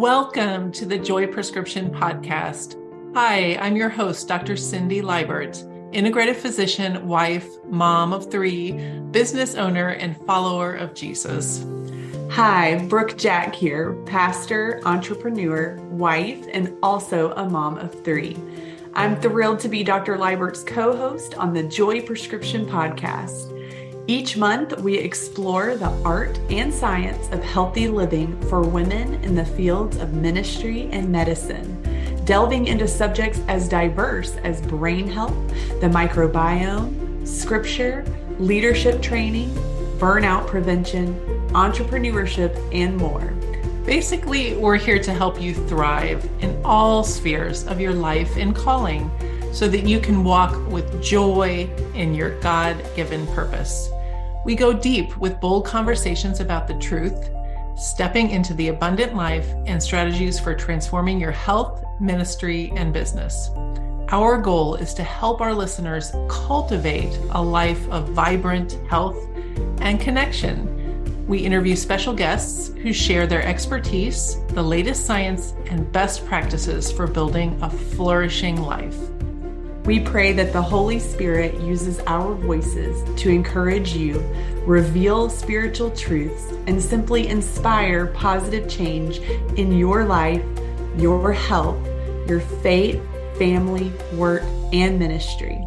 Welcome to the Joy Prescription Podcast. Hi, I'm your host, Dr. Cindy Liebert, integrative physician, wife, mom of three, business owner, and follower of Jesus. Hi, Brooke Jack here, pastor, entrepreneur, wife, and also a mom of three. I'm thrilled to be Dr. Liebert's co host on the Joy Prescription Podcast. Each month, we explore the art and science of healthy living for women in the fields of ministry and medicine, delving into subjects as diverse as brain health, the microbiome, scripture, leadership training, burnout prevention, entrepreneurship, and more. Basically, we're here to help you thrive in all spheres of your life and calling so that you can walk with joy in your God given purpose. We go deep with bold conversations about the truth, stepping into the abundant life, and strategies for transforming your health, ministry, and business. Our goal is to help our listeners cultivate a life of vibrant health and connection. We interview special guests who share their expertise, the latest science, and best practices for building a flourishing life. We pray that the Holy Spirit uses our voices to encourage you, reveal spiritual truths, and simply inspire positive change in your life, your health, your faith, family, work, and ministry.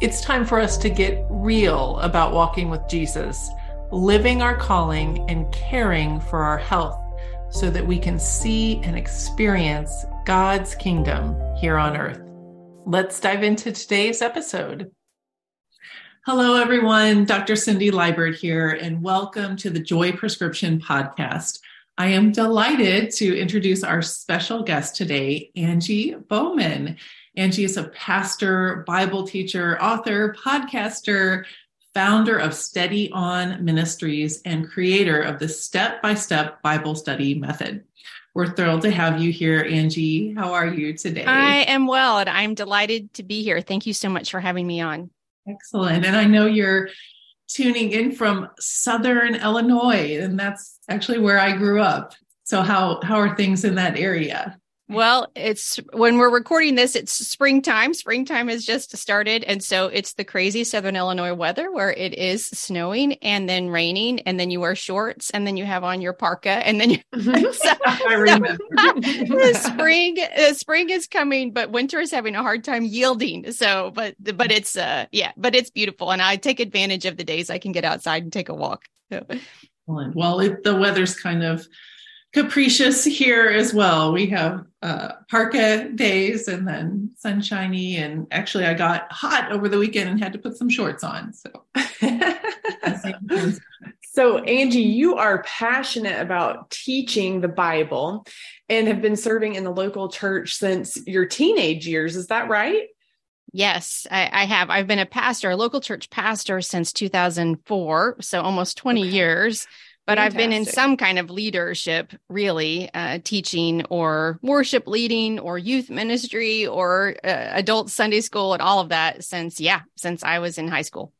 It's time for us to get real about walking with Jesus, living our calling, and caring for our health so that we can see and experience God's kingdom here on earth. Let's dive into today's episode. Hello, everyone. Dr. Cindy Liebert here, and welcome to the Joy Prescription Podcast. I am delighted to introduce our special guest today, Angie Baughman. Angie is a pastor, Bible teacher, author, podcaster, founder of Steady On Ministries, and creator of the Step by Step Bible Study Method. We're thrilled to have you here, Angie. How are you today? I am well, and I'm delighted to be here. Thank you so much for having me on. Excellent. And I know you're tuning in from Southern Illinois, and that's actually where I grew up. So how how are things in that area? Well, it's when we're recording this, it's springtime. Springtime has just started. And so it's the crazy Southern Illinois weather where it is snowing and then raining, and then you wear shorts and then you have on your parka. And then you, so, I remember. the spring, uh, spring is coming, but winter is having a hard time yielding. So, but, but it's, uh, yeah, but it's beautiful. And I take advantage of the days I can get outside and take a walk. So. Well, it, the weather's kind of, capricious here as well. We have uh, parka days and then sunshiny. And actually, I got hot over the weekend and had to put some shorts on. So, so Angie, you are passionate about teaching the Bible and have been serving in the local church since your teenage years. Is that right? Yes, I, I, have. I've been a pastor, a local church pastor since 2004, so almost 20 okay. years but Fantastic. I've been in some kind of leadership, really, uh, teaching or worship leading or youth ministry or uh, adult Sunday school and all of that since, yeah, since I was in high school.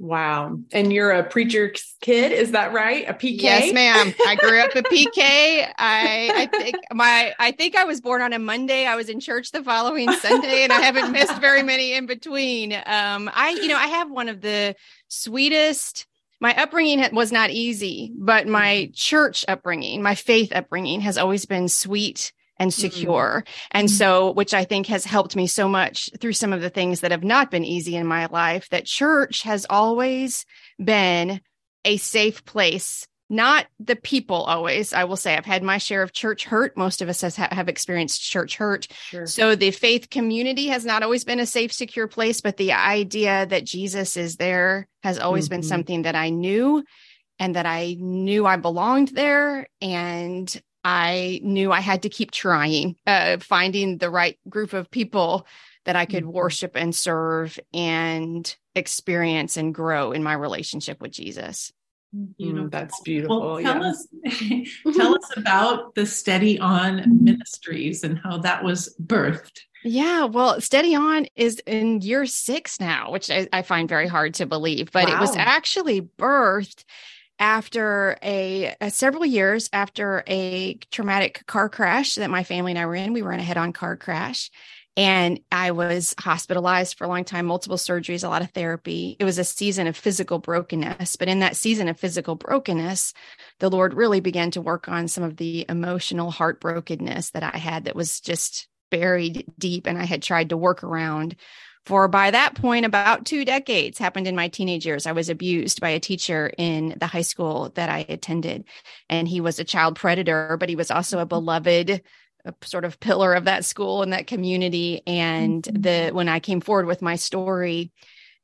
Wow. And you're a preacher's kid, is that right? A PK? Yes, ma'am. I grew up a PK. I I think my I think I was born on a Monday. I was in church the following Sunday and I haven't missed very many in between. Um I you know, I have one of the sweetest my upbringing was not easy, but my mm-hmm. church upbringing, my faith upbringing has always been sweet and mm-hmm. secure. Mm-hmm. And so, which I think has helped me so much through some of the things that have not been easy in my life, that church has always been a safe place not the people always i will say i've had my share of church hurt most of us has, have experienced church hurt sure. so the faith community has not always been a safe secure place but the idea that jesus is there has always mm-hmm. been something that i knew and that i knew i belonged there and i knew i had to keep trying uh, finding the right group of people that i could mm-hmm. worship and serve and experience and grow in my relationship with jesus you know mm, that's beautiful well, tell yeah. us tell us about the steady on ministries and how that was birthed yeah, well, Steady On is in year six now, which I, I find very hard to believe, but wow. it was actually birthed after a, a, several years after a traumatic car crash that my family and I were in. We were in a head-on car crash and I was hospitalized for a long time, multiple surgeries, a lot of therapy. It was a season of physical brokenness, but in that season of physical brokenness, the Lord really began to work on some of the emotional heartbrokenness that I had that was just buried deep and I had tried to work around for by that point about two decades happened in my teenage years i was abused by a teacher in the high school that i attended and he was a child predator but he was also a mm-hmm. beloved a sort of pillar of that school and that community and mm-hmm. the when i came forward with my story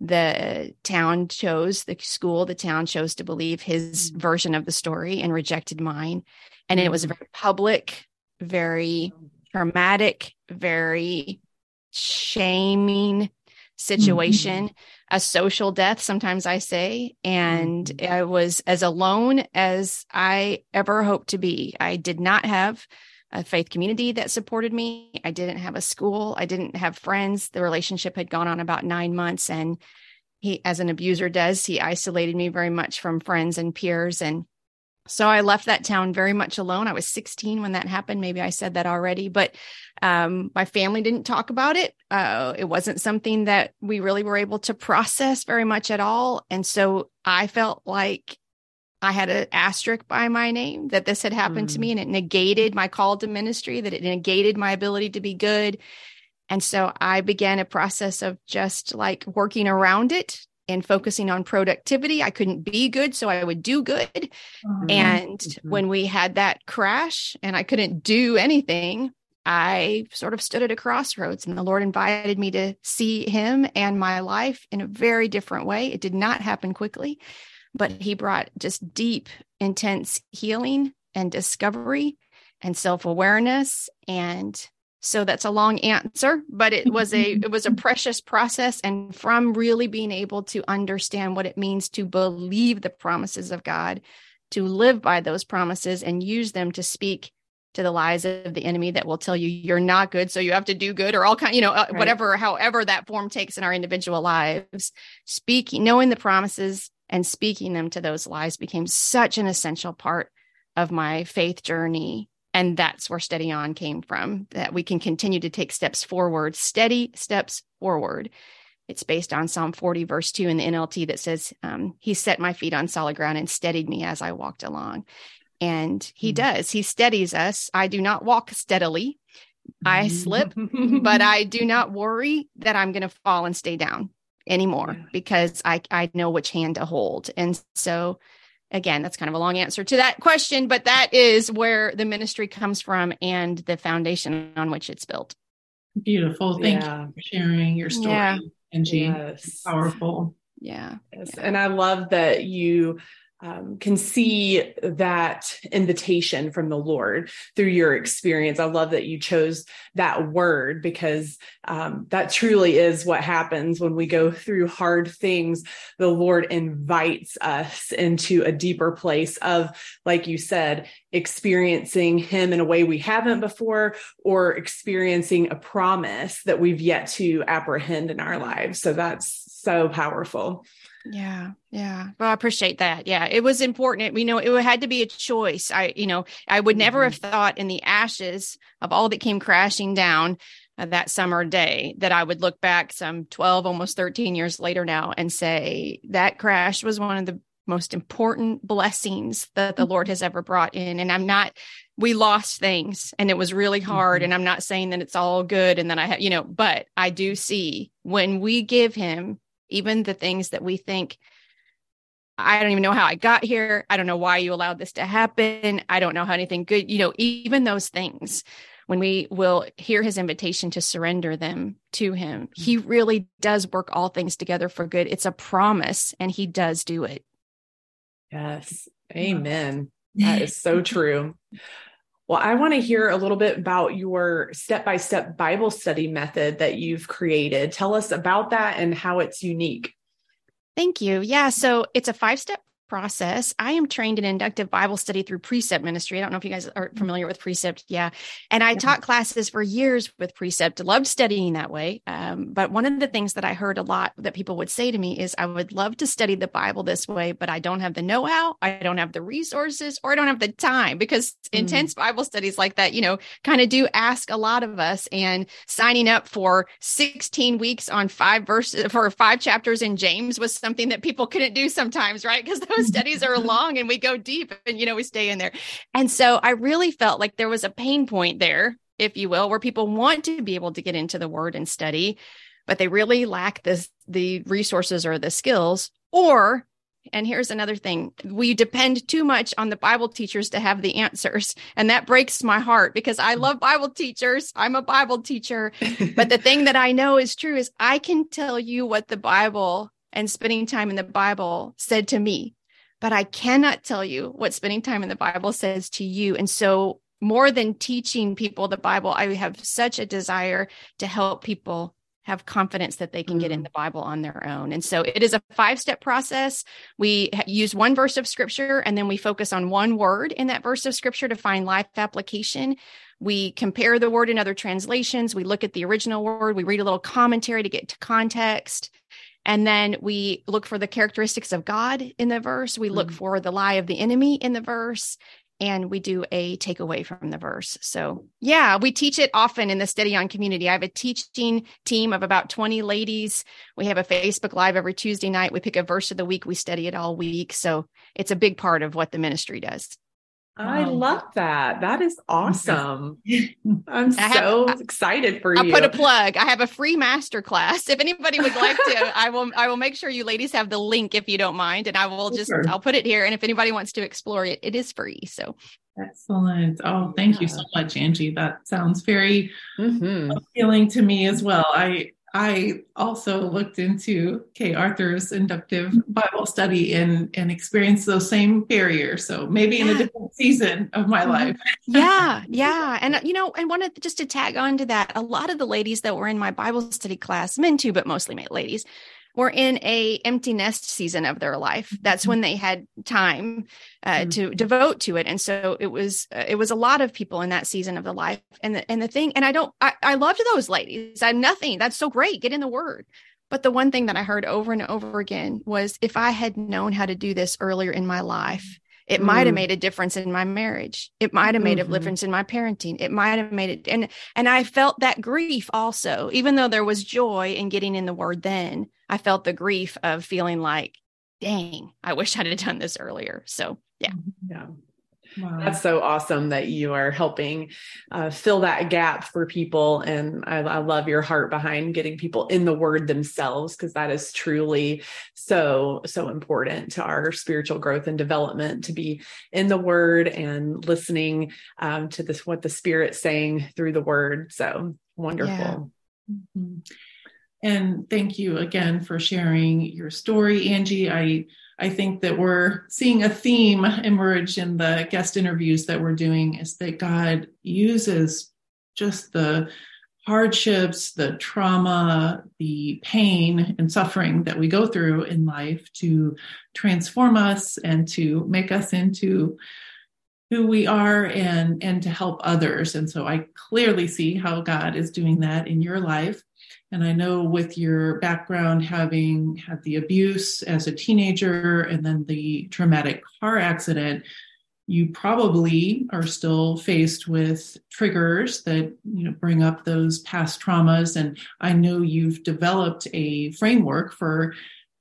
the town chose the school the town chose to believe his mm-hmm. version of the story and rejected mine and it was a very public very traumatic very shaming situation, mm-hmm. a social death, sometimes I say. And mm-hmm. I was as alone as I ever hoped to be. I did not have a faith community that supported me. I didn't have a school. I didn't have friends. The relationship had gone on about nine months. And he, as an abuser does, he isolated me very much from friends and peers. And so I left that town very much alone. I was 16 when that happened. Maybe I said that already, but um, my family didn't talk about it. Uh, it wasn't something that we really were able to process very much at all. And so I felt like I had an asterisk by my name that this had happened mm. to me and it negated my call to ministry, that it negated my ability to be good. And so I began a process of just like working around it, and focusing on productivity. I couldn't be good, so I would do good. Mm-hmm. And mm-hmm. when we had that crash and I couldn't do anything, I sort of stood at a crossroads, and the Lord invited me to see Him and my life in a very different way. It did not happen quickly, but He brought just deep, intense healing and discovery and self awareness and so that's a long answer but it was a it was a precious process and from really being able to understand what it means to believe the promises of god to live by those promises and use them to speak to the lies of the enemy that will tell you you're not good so you have to do good or all kind you know uh, right. whatever however that form takes in our individual lives speaking knowing the promises and speaking them to those lies became such an essential part of my faith journey. And that's where steady on came from that we can continue to take steps forward steady steps forward. It's based on psalm 40 verse 2 in the nlt that says um, he set my feet on solid ground and steadied me as i walked along. And he mm-hmm. does. He steadies us. I do not walk steadily. I slip but i do not worry that i'm going to fall and stay down anymore yeah. because i i know which hand to hold and so again, that's kind of a long answer to that question, but that is where the ministry comes from and the foundation on which it's built. Beautiful. Thank yeah. you for sharing your story, yeah. Angie. Yes. Powerful. Yeah. Yes. yeah. And I love that you um, can see that invitation from the Lord through your experience. I love that you chose that word because um, that truly is what happens when we go through hard things. The Lord invites us into a deeper place of, like you said, experiencing Him in a way we haven't before or experiencing a promise that we've yet to apprehend in our lives. So that's so powerful. Yeah. Yeah. Well, I appreciate that. Yeah. It was important. You know, it had to be a choice. I, you know, I would never have mm-hmm. thought in the ashes of all that came crashing down uh, that summer day that I would look back some 12, almost 13 years later now and say that crash was one of the most important blessings that the Lord mm-hmm. has ever brought in. And I'm not, we lost things and it was really hard. Mm-hmm. And I'm not saying that it's all good and then I have, you know, but I do see when we give him even the things that we think I don't even know how I got here. I don't know why you allowed this to happen. I don't know how anything good, you know, even those things, when we will hear his invitation to surrender them to him, mm-hmm. he really does work all things together for good. It's a promise and he does do it. Yes. Amen. That is so true. Well, I want to hear a little bit about your step by step Bible study method that you've created. Tell us about that and how it's unique. Thank you. Yeah. So it's a five step process. I am trained in inductive Bible study through Precept Ministry. I don't know if you guys are familiar with Precept. Yeah. And I yeah. taught classes for years with Precept, loved studying that way. Um, but one of the things that I heard a lot that people would say to me is, I would love to study the Bible this way, but I don't have the know how, I don't have the resources, or I don't have the time because mm. intense Bible studies like that, you know, kind of do ask a lot of us. And signing up for 16 weeks on five verses for five chapters in James was something that people couldn't do sometimes, right? Because those studies are long and we go deep and, you know, we stay in there. And so I really felt like there was a pain point there, if you will, where people want to be able to get into the word and study, but they really lack this, the resources or the skills or and here's another thing we depend too much on the Bible teachers to have the answers. And that breaks my heart because I love Bible teachers. I'm a Bible teacher. but the thing that I know is true is I can tell you what the Bible and spending time in the Bible said to me but I cannot tell you what spending time in the Bible says to you. And so, more than teaching people the Bible, I have such a desire to help people have confidence that they can get in mm. the Bible on their own. And so it is a five step process. We use one verse of scripture and then we focus on one word in that verse of scripture to find life application. We compare the word in other translations. We look at the original word. We read a little commentary to get to context. And then we look for the characteristics of God in the verse. We look mm-hmm. for the lie of the enemy in the verse. And we do a takeaway from the verse. So, yeah, we teach it often in the Steady On community. I have a teaching team of about 20 ladies. We have a Facebook Live every Tuesday night. We pick a verse of the week. We study it all week. So, it's a big part of what the ministry does. I love that. That is awesome. I'm so have, excited for I'll you. I'll put a plug. I have a free master class. If anybody would like to, I will I will make sure you ladies have the link if you don't mind. And I will just sure. I'll put it here. And if anybody wants to explore it, it is free. So excellent. Oh, thank yeah. you so much, Angie. That sounds very mm-hmm. appealing to me as well. I I also looked into Kay Arthur's inductive Bible study and and experienced those same barriers. So maybe yeah. in a different season of my mm-hmm. life. yeah, yeah, and you know, and wanted just to tag on to that. A lot of the ladies that were in my Bible study class, men too, but mostly ladies, were in a empty nest season of their life that's when they had time uh, mm-hmm. to devote to it and so it was uh, it was a lot of people in that season of the life and the, and the thing and i don't I, I loved those ladies i'm nothing that's so great get in the word but the one thing that i heard over and over again was if i had known how to do this earlier in my life it mm. might have made a difference in my marriage. It might have made mm-hmm. a difference in my parenting. It might have made it and and I felt that grief also. Even though there was joy in getting in the word then, I felt the grief of feeling like, dang, I wish I'd have done this earlier. So, yeah. Yeah. Wow. That's so awesome that you are helping uh, fill that gap for people. And I, I, love your heart behind getting people in the word themselves, because that is truly so, so important to our spiritual growth and development to be in the word and listening um, to this, what the spirit's saying through the word. So wonderful. Yeah. Mm-hmm. And thank you again for sharing your story, Angie. I I think that we're seeing a theme emerge in the guest interviews that we're doing is that God uses just the hardships, the trauma, the pain and suffering that we go through in life to transform us and to make us into who we are and and to help others. And so i clearly see how god is doing that in your life. And I know with your background, having had the abuse as a teenager and then the traumatic car accident, you probably are still faced with triggers that you know bring up those past traumas. And i know you've developed a framework for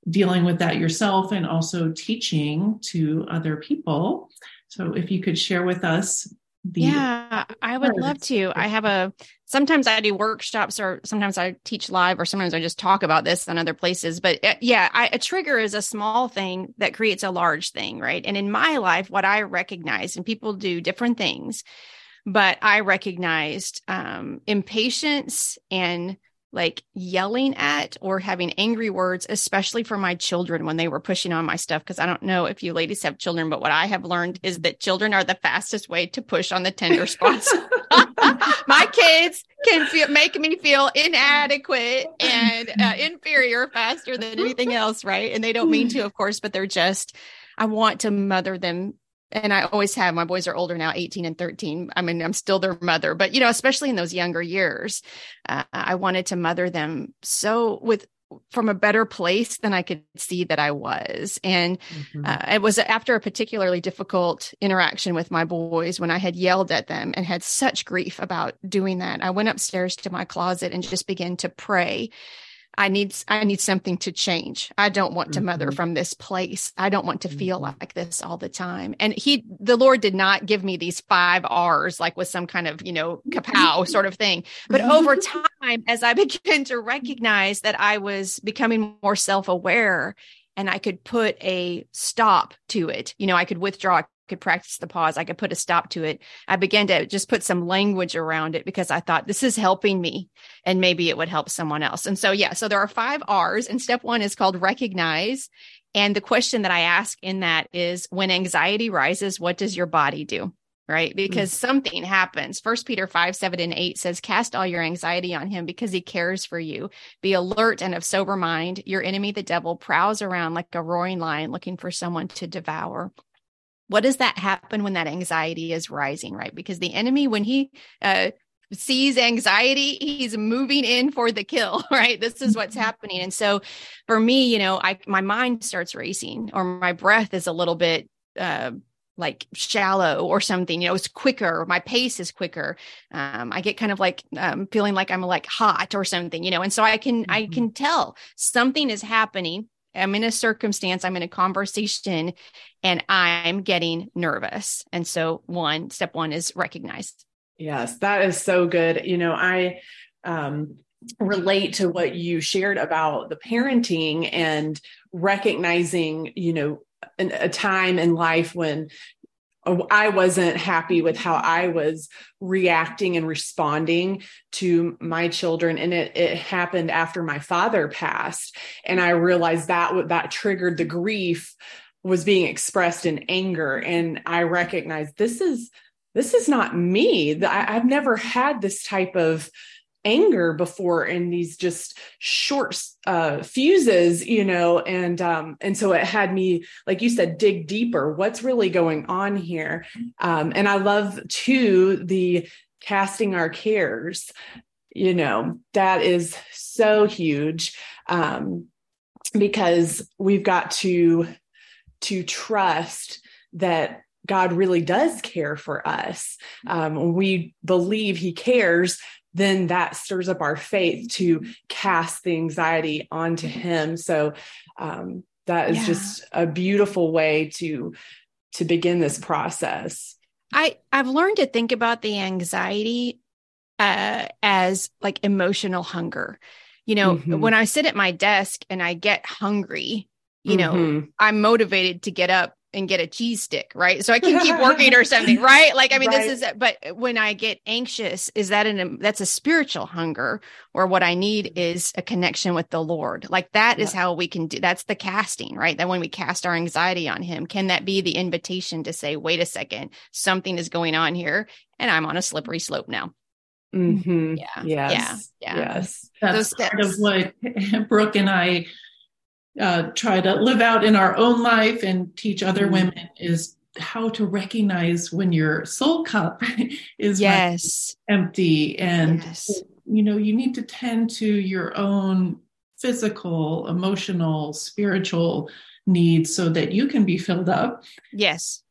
dealing with that yourself and also teaching to other people so if you could share with us the yeah i would love to. I have a sometimes i do workshops or sometimes i teach live or sometimes i just talk about this in other places but uh, yeah I, a trigger is a small thing that creates a large thing right? And in my life what i recognize and people do different things but i recognized um, impatience and like yelling at or having angry words, especially for my children when they were pushing on my stuff. Cause I don't know if you ladies have children, but what I have learned is that children are the fastest way to push on the tender spots. my kids can feel, make me feel inadequate and uh, inferior faster than anything else. Right. And they don't mean to, of course, but they're just, I want to mother them and I always have. My boys are older now, 18 and 13. I mean, I'm still their mother, but you know, especially in those younger years, uh, I wanted to mother them so with from a better place than I could see that I was. And mm-hmm. uh, it was after a particularly difficult interaction with my boys when I had yelled at them and had such grief about doing that. I went upstairs to my closet and just began to pray I need I need something to change. I don't want to mother mm-hmm. from this place. I don't want to feel mm-hmm. like this all the time. And he the Lord did not give me these 5 R's like with some kind of, you know, kapow sort of thing. But over time as I began to recognize that I was becoming more self-aware and I could put a stop to it. You know, I could withdraw could practice the pause. I could put a stop to it. I began to just put some language around it because I thought this is helping me and maybe it would help someone else. And so, yeah, so there are five R's and step one is called recognize. And the question that I ask in that is when anxiety rises, what does your body do? Right. Because mm-hmm. something happens. First Peter 5, 7, and 8 says, Cast all your anxiety on him because he cares for you. Be alert and of sober mind. Your enemy, the devil, prowls around like a roaring lion looking for someone to devour what does that happen when that anxiety is rising right? Because the enemy when he uh, sees anxiety he's moving in for the kill right? This is what's mm-hmm. happening. And so for me you know i my mind starts racing or my breath is a little bit uh, like shallow or something you know it's quicker my pace is quicker. Um, i get kind of like um, feeling like i'm like hot or something you know? And so i can mm-hmm. i can tell something is happening I'm in a circumstance, I'm in a conversation, and I'm getting nervous. And so, one step one is recognize. Yes, that is so good. You know, I um, relate to what you shared about the parenting and recognizing, you know, an, a time in life when I wasn't happy with how I was reacting and responding to my children. And it, it happened after my father passed. And I realized that that triggered the grief was being expressed in anger. And I recognized this is, this is not me. I, I've never had this type of anger before in these just short uh fuses you know and um and so it had me like you said dig deeper. What's really going on here? Um and i love too the casting our cares. You know that is so huge um because we've got to to trust that God really does care for us. Um, we believe He cares, then that stirs up our faith to cast the anxiety onto him so um, that is yeah. just a beautiful way to to begin this process i i've learned to think about the anxiety uh, as like emotional hunger you know mm-hmm. when i sit at my desk and i get hungry you know mm-hmm. i'm motivated to get up and get a cheese stick, right? So I can keep working or something, right? Like, I mean, right. this is, but when I get anxious, is that an, that's a spiritual hunger or what I need is a connection with the Lord. Like that yeah. is how we can do, that's the casting, right? That when we cast our anxiety on him, can that be the invitation to say, wait a second, something is going on here and I'm on a slippery slope now. Mm-hmm. Yeah. Yes. Yeah. Yeah. Yes. That's part of what Brooke and I uh, try to live out in our own life and teach other mm women is how to recognize when your soul cup is yes. empty and yes. you know you need to tend to your own physical emotional spiritual needs so that you can be filled up. Yes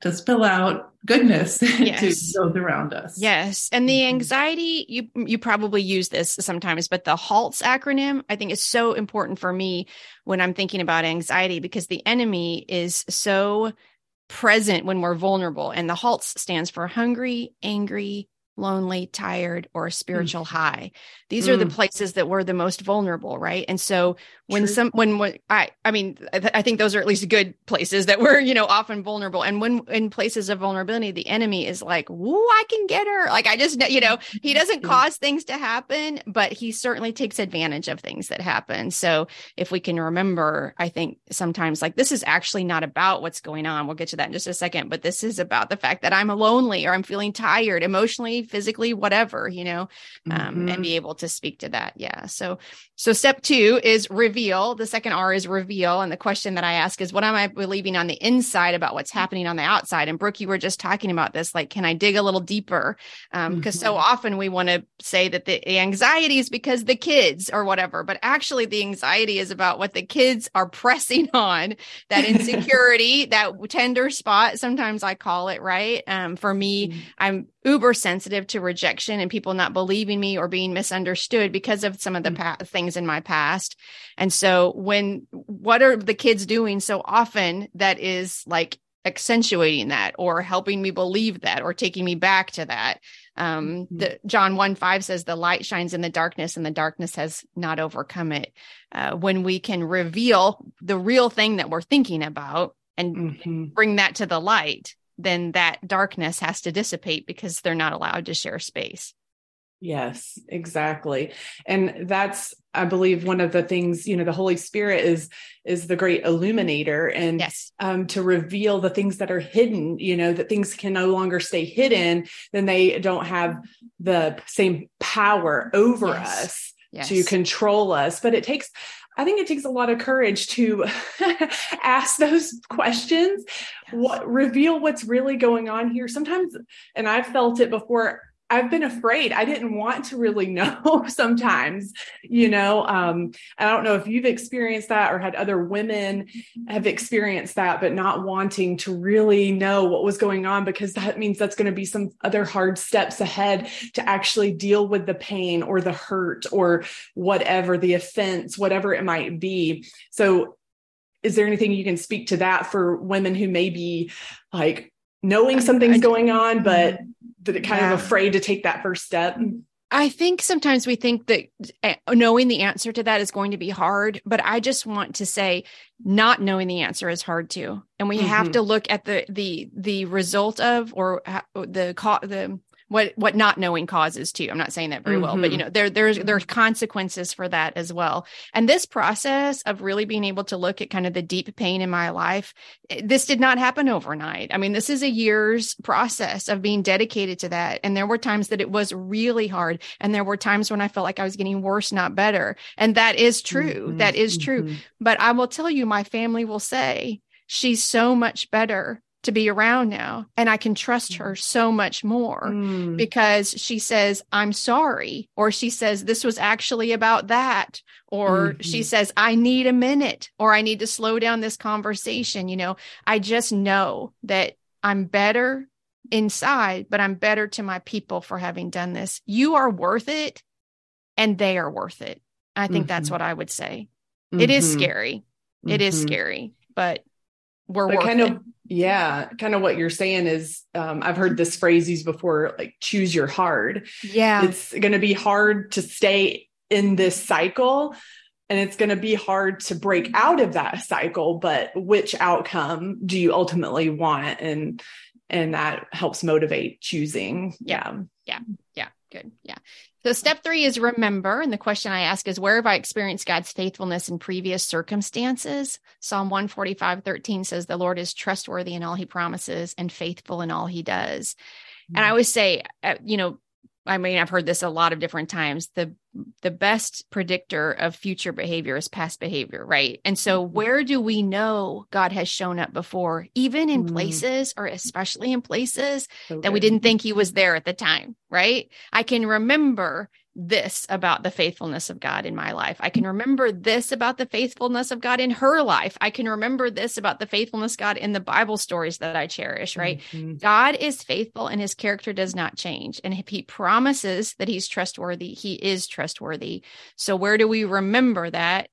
to spill out goodness yes. to those around us. Yes. And the mm-hmm. anxiety, you you probably use this sometimes, but the HALTS acronym I think is so important for me when I'm thinking about anxiety because the enemy is so present when we're vulnerable and the HALTS stands for hungry, angry, lonely, tired, or a mm. spiritual mm. high. These mm. are the mm. places that we're the most vulnerable, right? And so when True. some when, when I I mean I, th- I, think those are at least good places that we're you know often vulnerable. And when in places of vulnerability, the enemy is like, "Woo, I can get her!" Like I just you know he doesn't cause things to happen, but he certainly takes advantage of things that happen. So if we can remember, I think sometimes like this is actually not about what's going on. We'll get to that in just a second, but this is about the fact that I'm lonely or I'm feeling tired, emotionally physically, whatever, you know, um, mm-hmm. and be able to speak to that. Yeah. So, so step two is reveal. The second R is reveal. And the question that I ask is, what am I believing on the inside about what's happening on the outside? And Brooke, you were just talking about this. Like, can I dig a little deeper? Um, because mm-hmm. so often we want to say that the anxiety is because the kids or whatever, but actually the anxiety is about what the kids are pressing on that insecurity, that tender spot. Sometimes I call it right. Um, for me, mm-hmm. I'm uber sensitive to rejection and people not believing me or being misunderstood because of some of the mm. pa- things in my past. And so when what are the kids doing so often that is like accentuating that or helping me believe that or taking me back to that. Um, mm-hmm. the John 1 5 says, The light shines in the darkness, and the darkness has not overcome it. Uh, when we can reveal the real thing that we're thinking about and mm-hmm. bring that to the light, then that darkness has to dissipate because they're not allowed to share space. Yes, exactly. And that's I believe one of the things, you know, the Holy Spirit is is the great illuminator and yes. um to reveal the things that are hidden, you know, that things can no longer stay hidden, then they don't have the same power over yes. us yes. to control us. But it takes I think it takes a lot of courage to ask those questions, yes. what reveal what's really going on here. Sometimes, and I've felt it before, I've been afraid. I didn't want to really know sometimes, you know. Um, I don't know if you've experienced that or had other women have experienced that, but not wanting to really know what was going on because that means that's going to be some other hard steps ahead to actually deal with the pain or the hurt or whatever the offense, whatever it might be. So, is there anything you can speak to that for women who may be like knowing something's going on, but that kind yeah. of afraid to take that first step? I think sometimes we think that eh, knowing the answer to that is going to be hard, but I just want to say not knowing the answer is hard too. And we mm-hmm. have to look at the the the result of or the the what what not knowing causes too. I'm not saying that very mm-hmm. well, but you mm-hmm. know, there there's there's consequences for that as well. And this process of really being able to look at kind of the deep pain in my life, eh, this did not happen overnight. I mean, this is a year's process of being dedicated to that. And there were times that it was really hard. And there were times when I felt like I was getting worse, not better. And that is true. Mm-hmm. That is true. Mm-hmm. But I will tell you, my family will say, she's so much better to be around now and I can trust her mm. so much more mm. because she says I'm sorry or she says this was actually about that or mm-hmm. she says I need a minute or I need to slow down this conversation you know I just know that I'm better inside but I'm better to my people for having done this you are worth it and they are worth it I think mm-hmm. that's what I would say mm-hmm. it is mm-hmm. scary It is mm-hmm. scary but we're but kind it. of yeah kind of what you're saying is um, i've heard this phrase used before like choose your hard. Yeah. It's going to be hard to stay in this cycle and it's going to be hard to break out of that cycle but which outcome do you ultimately want? And and that helps motivate choosing. Yeah. Yeah. Yeah good yeah so step three is remember. And the question I ask is where have I experienced God's faithfulness in previous circumstances? Psalm 145, 13 says, the Lord is trustworthy in all he promises and faithful in all he does. Mm-hmm. And I always say, uh, you know, I mean, I've heard this a lot of different times. The the best predictor of future behavior is past behavior, right? And so mm-hmm. where do we know God has shown up before, even in mm-hmm. places or especially in places okay. that we didn't think he was there at the time, right? I can remember this about the faithfulness of God in my life. I can remember this about the faithfulness of God in her life. I can remember this about the faithfulness God in the Bible stories that I cherish, right? Mm-hmm. God is faithful and his character does not change. And if he promises that he's trustworthy, he is trustworthy. So where do we remember that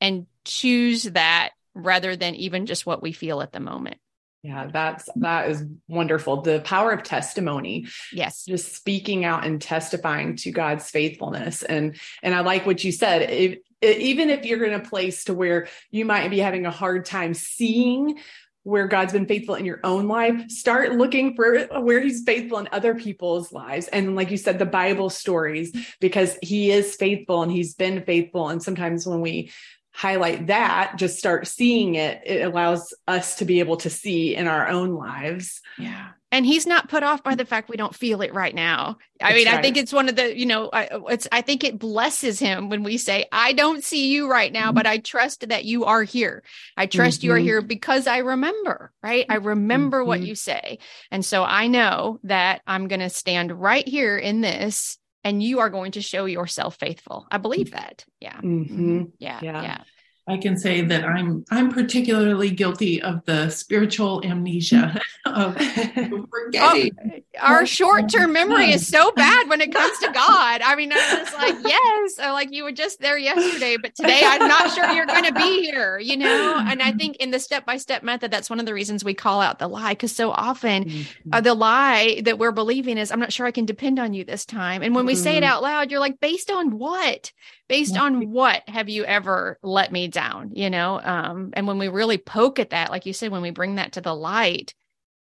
and choose that rather than even just what we feel at the moment? Yeah, that's that is wonderful. The power of testimony. Yes. Just speaking out and testifying to God's faithfulness. And and I like what you said. If, even if you're in a place to where you might be having a hard time seeing where God's been faithful in your own life, start looking for where he's faithful in other people's lives. And like you said, the Bible stories, because he is faithful and he's been faithful. And sometimes when we highlight that, just start seeing it, it allows us to be able to see in our own lives. Yeah. and he's not put off by the fact we don't feel it right now i That's mean right. i think it's one of the you know I, it's i think it blesses him when we say i don't see you right now mm-hmm. but i trust that you are here i trust mm-hmm. you are mm-hmm. here because i remember right i remember mm-hmm. what you say and so i know that i'm going to stand right here in this and you are going to show yourself faithful. I believe that. Yeah. Mm-hmm. yeah. Yeah, yeah. I can say that I'm I'm particularly guilty of the spiritual amnesia of forgetting. Oh, our short-term memory is so bad when it comes to God. I mean, I'm just like, yes, like you were just there yesterday, but today I'm not sure you're going to be here, you know? And I think in the step-by-step method, that's one of the reasons we call out the lie, because so often mm-hmm. uh, the lie that we're believing is, I'm not sure I can depend on you this time. And when we mm-hmm. say it mm-hmm. out loud, you're like, based on what? Based on what have you ever let me down you know? Um and when we really poke at that like you said when we bring that to the light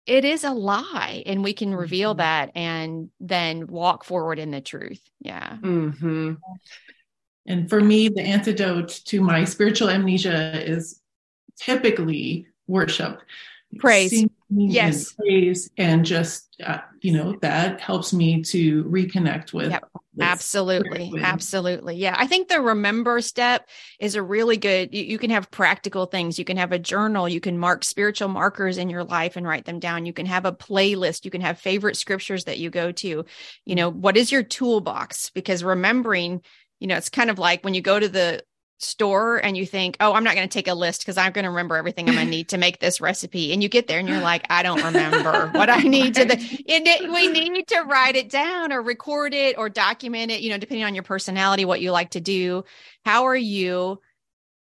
it is a lie and we can reveal mm-hmm. that and then walk forward in the truth. Yeah. Mm-hmm. and for me the antidote to my spiritual amnesia is typically worship praise. Yes. and praise and just uh, you know that helps me to reconnect with yep. absolutely. absolutely. Yeah i think the remember step is a really good you, you, can have practical things. You can have a journal. You can mark spiritual markers in your life and write them down. You can have a playlist. You can have favorite scriptures that you go to. You know what is your toolbox? Because remembering you know it's kind of like when you go to the store and you think, oh, I'm not going to take a list because I'm going to remember everything I'm going to need to make this recipe. And you get there and you're like, I don't remember what I need to. The, it, we need to write it down or record it or document it, you know, depending on your personality, what you like to do. How are you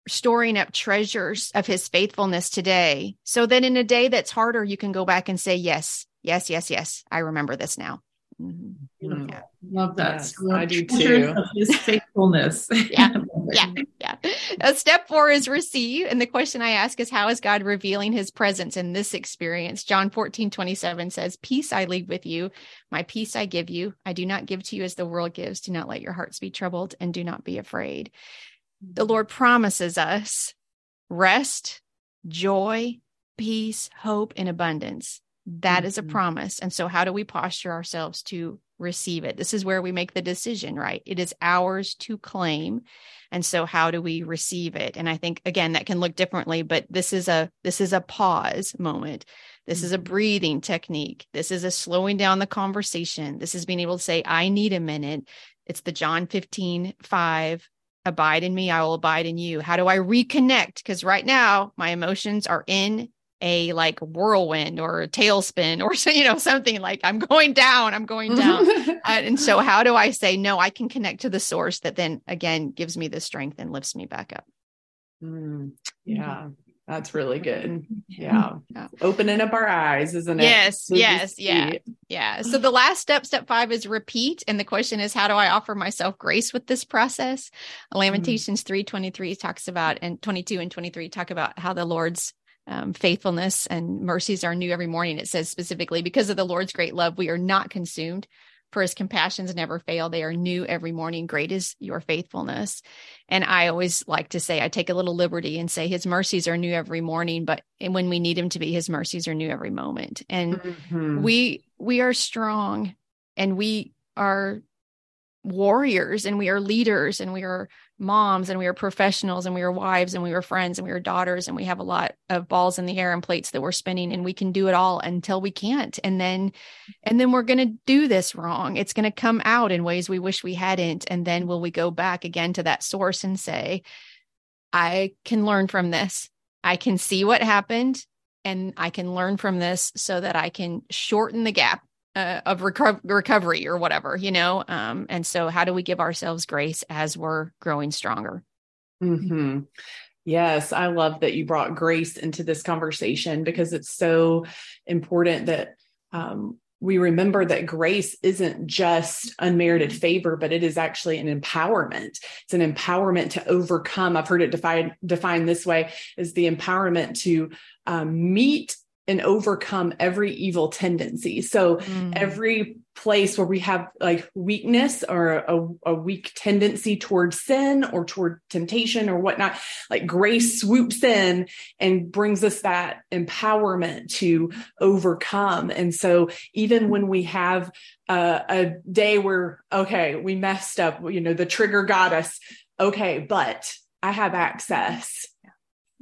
storing up treasures of his faithfulness today? So that in a day that's harder, you can go back and say, yes, yes, yes, yes, I remember this now. Mm-hmm. Yeah. Love that. Yes, so I do too. His faithfulness. yeah. Yeah. Yeah. Uh, step four is receive. And the question I ask is, how is God revealing his presence in this experience? John 14, 27 says, Peace I leave with you. My peace I give you. I do not give to you as the world gives. Do not let your hearts be troubled and do not be afraid. The mm-hmm. Lord promises us rest, joy, peace, hope, and abundance. That mm-hmm. is a mm-hmm. promise. And so, how do we posture ourselves to receive it? This is where we make the decision, right? It is ours to claim. And so, how do we receive it? And I think again that can look differently, but this is a this is a pause moment. This mm-hmm. is a mm-hmm. breathing technique. This is a slowing down the conversation. This is being able to say, I need a minute. It's the John 15, 5 abide in me, I will abide in you. How do I reconnect? Because right now my emotions are in a like whirlwind or a tailspin or so you know something like i'm going down i'm going down. Uh, and so how do i say no i can connect to the source that then again gives me the strength and lifts me back up. Mm, yeah. That's really good. Yeah. yeah. opening up our eyes isn't it? Yes yes yeah. yeah. So the last step step five is repeat and the question is how do i offer myself grace with this process? Lamentations mm. 3 23 talks about and 22 and 23 talk about how the lord's um, faithfulness and mercies are new every morning. It says specifically, because of the Lord's great love, we are not consumed, for his compassions never fail. They are new every morning. Great is your faithfulness. And I always like to say, I take a little liberty and say, his mercies are new every morning, but when we need him to be, his mercies are new every moment. And mm-hmm. we, we are strong and we are warriors and we are leaders and we are moms and we are professionals and we are wives and we are friends and we are daughters and we have a lot of balls in the air and plates that we're spinning and we can do it all until we can't. And then and then we're going to do this wrong. It's going to come out in ways we wish we hadn't. And then will we go back again to that source and say i can learn from this. I can see what happened and i can learn from this so that i can shorten the gap uh, of reco- recovery or whatever, you know? Um, and so, how do we give ourselves grace as we're growing stronger? Mm-hmm. Yes, I love that you brought grace into this conversation because it's so important that um, we remember that grace isn't just unmerited favor, but it is actually an empowerment. It's an empowerment to overcome. I've heard it defined defined this way: is the empowerment to um, meet and overcome every evil tendency. So mm. every place where we have like weakness or a, a, weak tendency towards sin or toward temptation or whatnot, like grace swoops in and brings us that empowerment to overcome. And so even when we have a, a day where, okay, we messed up, you know, the trigger got us. Okay, but I have access.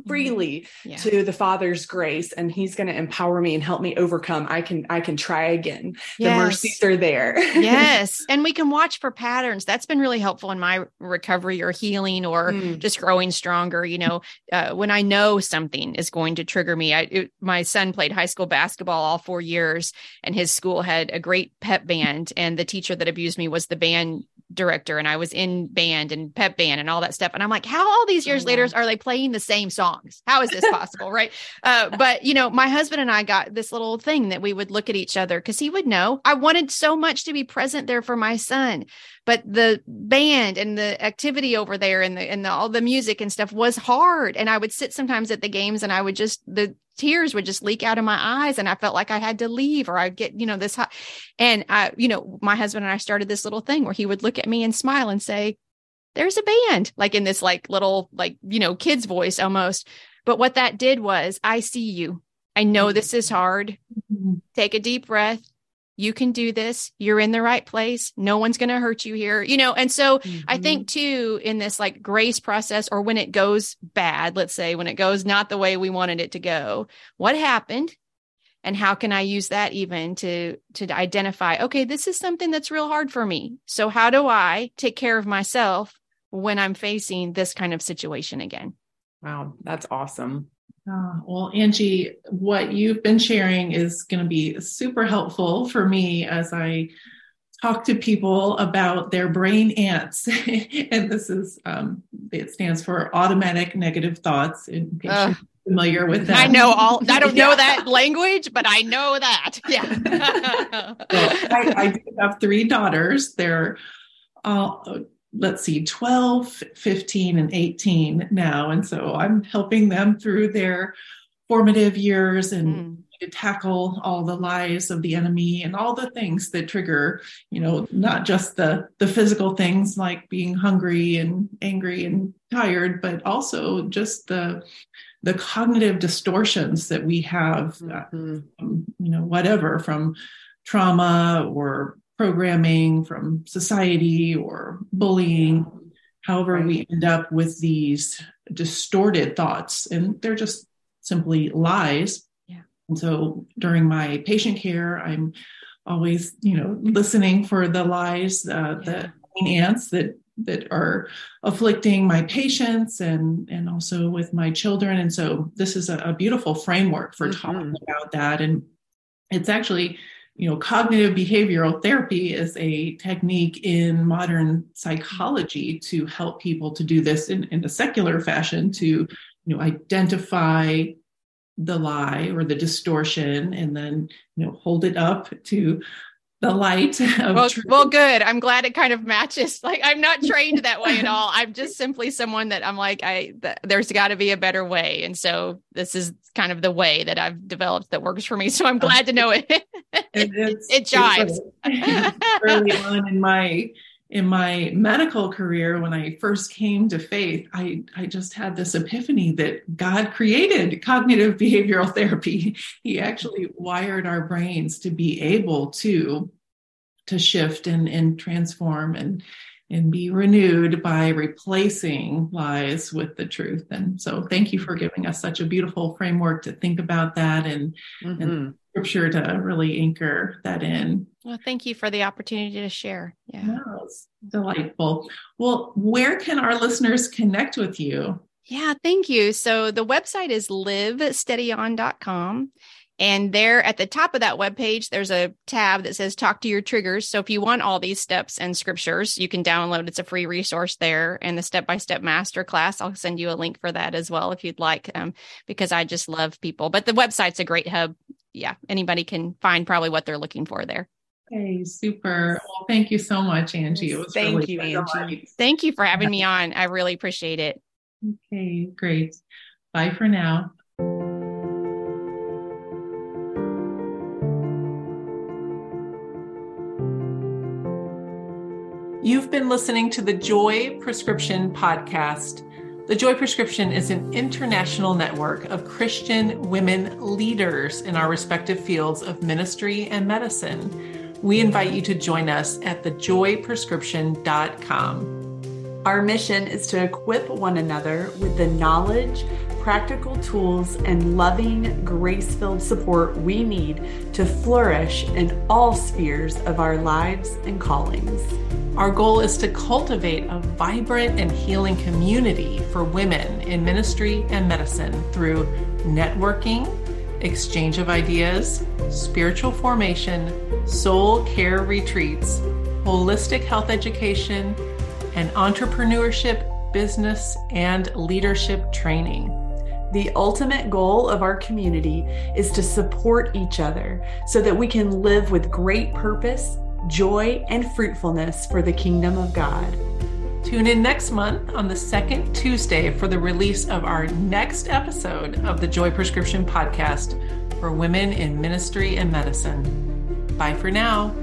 Freely yeah. to the father's grace and he's going to empower me and help me overcome. I can i can try again. Yes. the mercies are there. Yes. And we can watch for patterns. That's been really helpful in my recovery or healing or mm. just growing stronger you know. Uh, when i know something is going to trigger me i it, my son played high school basketball all four years and his school had a great pep band and the teacher that abused me was the band director and I was in band and pep band and all that stuff. And I'm like, how all these years oh, later are they playing the same songs? How is this possible? right. Uh, but you know, my husband and I got this little thing that we would look at each other because he would know I wanted so much to be present there for my son. But the band and the activity over there and the and the, all the music and stuff was hard. And I would sit sometimes at the games and I would just the tears would just leak out of my eyes and I felt like I had to leave or I'd get, you know, this hot. And I, you know, my husband and I started this little thing where he would look at me and smile and say, there's a band, like in this like little, like, you know, kid's voice almost. But what that did was, I see you. I know this is hard. Mm-hmm. Take a deep breath you can do this. You're in the right place. No one's going to hurt you here you know? And so mm-hmm. i think too in this like grace process or when it goes bad let's say when it goes not the way we wanted it to go what happened? And how can i use that even to to identify okay this is something that's real hard for me. So how do i take care of myself when i'm facing this kind of situation again? Wow that's awesome uh, well, Angie, what you've been sharing is going to be super helpful for me as I talk to people about their brain ants. and this is, um, it stands for automatic negative thoughts. In case uh, you're familiar with that. I know all, I don't know that language, but I know that. Yeah. well, I, I have three daughters. They're all let's see 12 15 and 18 now and so i'm helping them through their formative years and mm. to tackle all the lies of the enemy and all the things that trigger you know not just the the physical things like being hungry and angry and tired but also just the the cognitive distortions that we have mm-hmm. um, you know whatever from trauma or programming from society or bullying. However, we end up with these distorted thoughts, and they're just simply lies. Yeah. And so during my patient care, I'm always, you know, listening for the lies, uh, yeah. the ants that that are afflicting my patients and and also with my children. And so this is a, a beautiful framework for mm-hmm. talking about that. And it's actually you know cognitive behavioral therapy is a technique in modern psychology to help people to do this in, in a secular fashion to you know identify the lie or the distortion and then you know hold it up to the light well, well good. I'm glad it kind of matches. Like i'm not trained that way at all. I'm just simply someone that i'm like i th- there's got to be a better way. And so this is kind of the way that i've developed that works for me. So i'm glad to know it. It, it jives. early on in my in my medical career when i first came to faith i i just had this epiphany that god created cognitive behavioral therapy. He actually wired our brains to be able to to shift and and transform and and be renewed by replacing lies with the truth. And so, thank you for giving us such a beautiful framework to think about that and, mm-hmm. and scripture to really anchor that in. Well, thank you for the opportunity to share. Yeah. No, it's delightful. Well, where can our listeners connect with you? Yeah, thank you. So the website is livesteadyon.com. And there at the top of that webpage, there's a tab that says talk to your triggers. So if you want all these steps and scriptures, you can download. It's a free resource there and the step by step master class. I'll send you a link for that as well if you'd like, um, because I just love people. But the website's a great hub. Yeah, anybody can find probably what they're looking for there. Hey, super. Well, thank you so much, Angie. It was thank really you, Angie. Thank you for having me on. I really appreciate it. Okay, great. Bye for now. You've been listening to the Joy Prescription Podcast. The Joy Prescription is an international network of Christian women leaders in our respective fields of ministry and medicine. We invite you to join us at thejoyprescription.com. Our mission is to equip one another with the knowledge, practical tools, and loving, grace filled support we need to flourish in all spheres of our lives and callings. Our goal is to cultivate a vibrant and healing community for women in ministry and medicine through networking, exchange of ideas, spiritual formation, soul care retreats, holistic health education, and entrepreneurship, business, and leadership training. The ultimate goal of our community is to support each other so that we can live with great purpose, joy, and fruitfulness for the kingdom of God. Tune in next month on the second Tuesday for the release of our next episode of the Joy Prescription Podcast for women in ministry and medicine. Bye for now.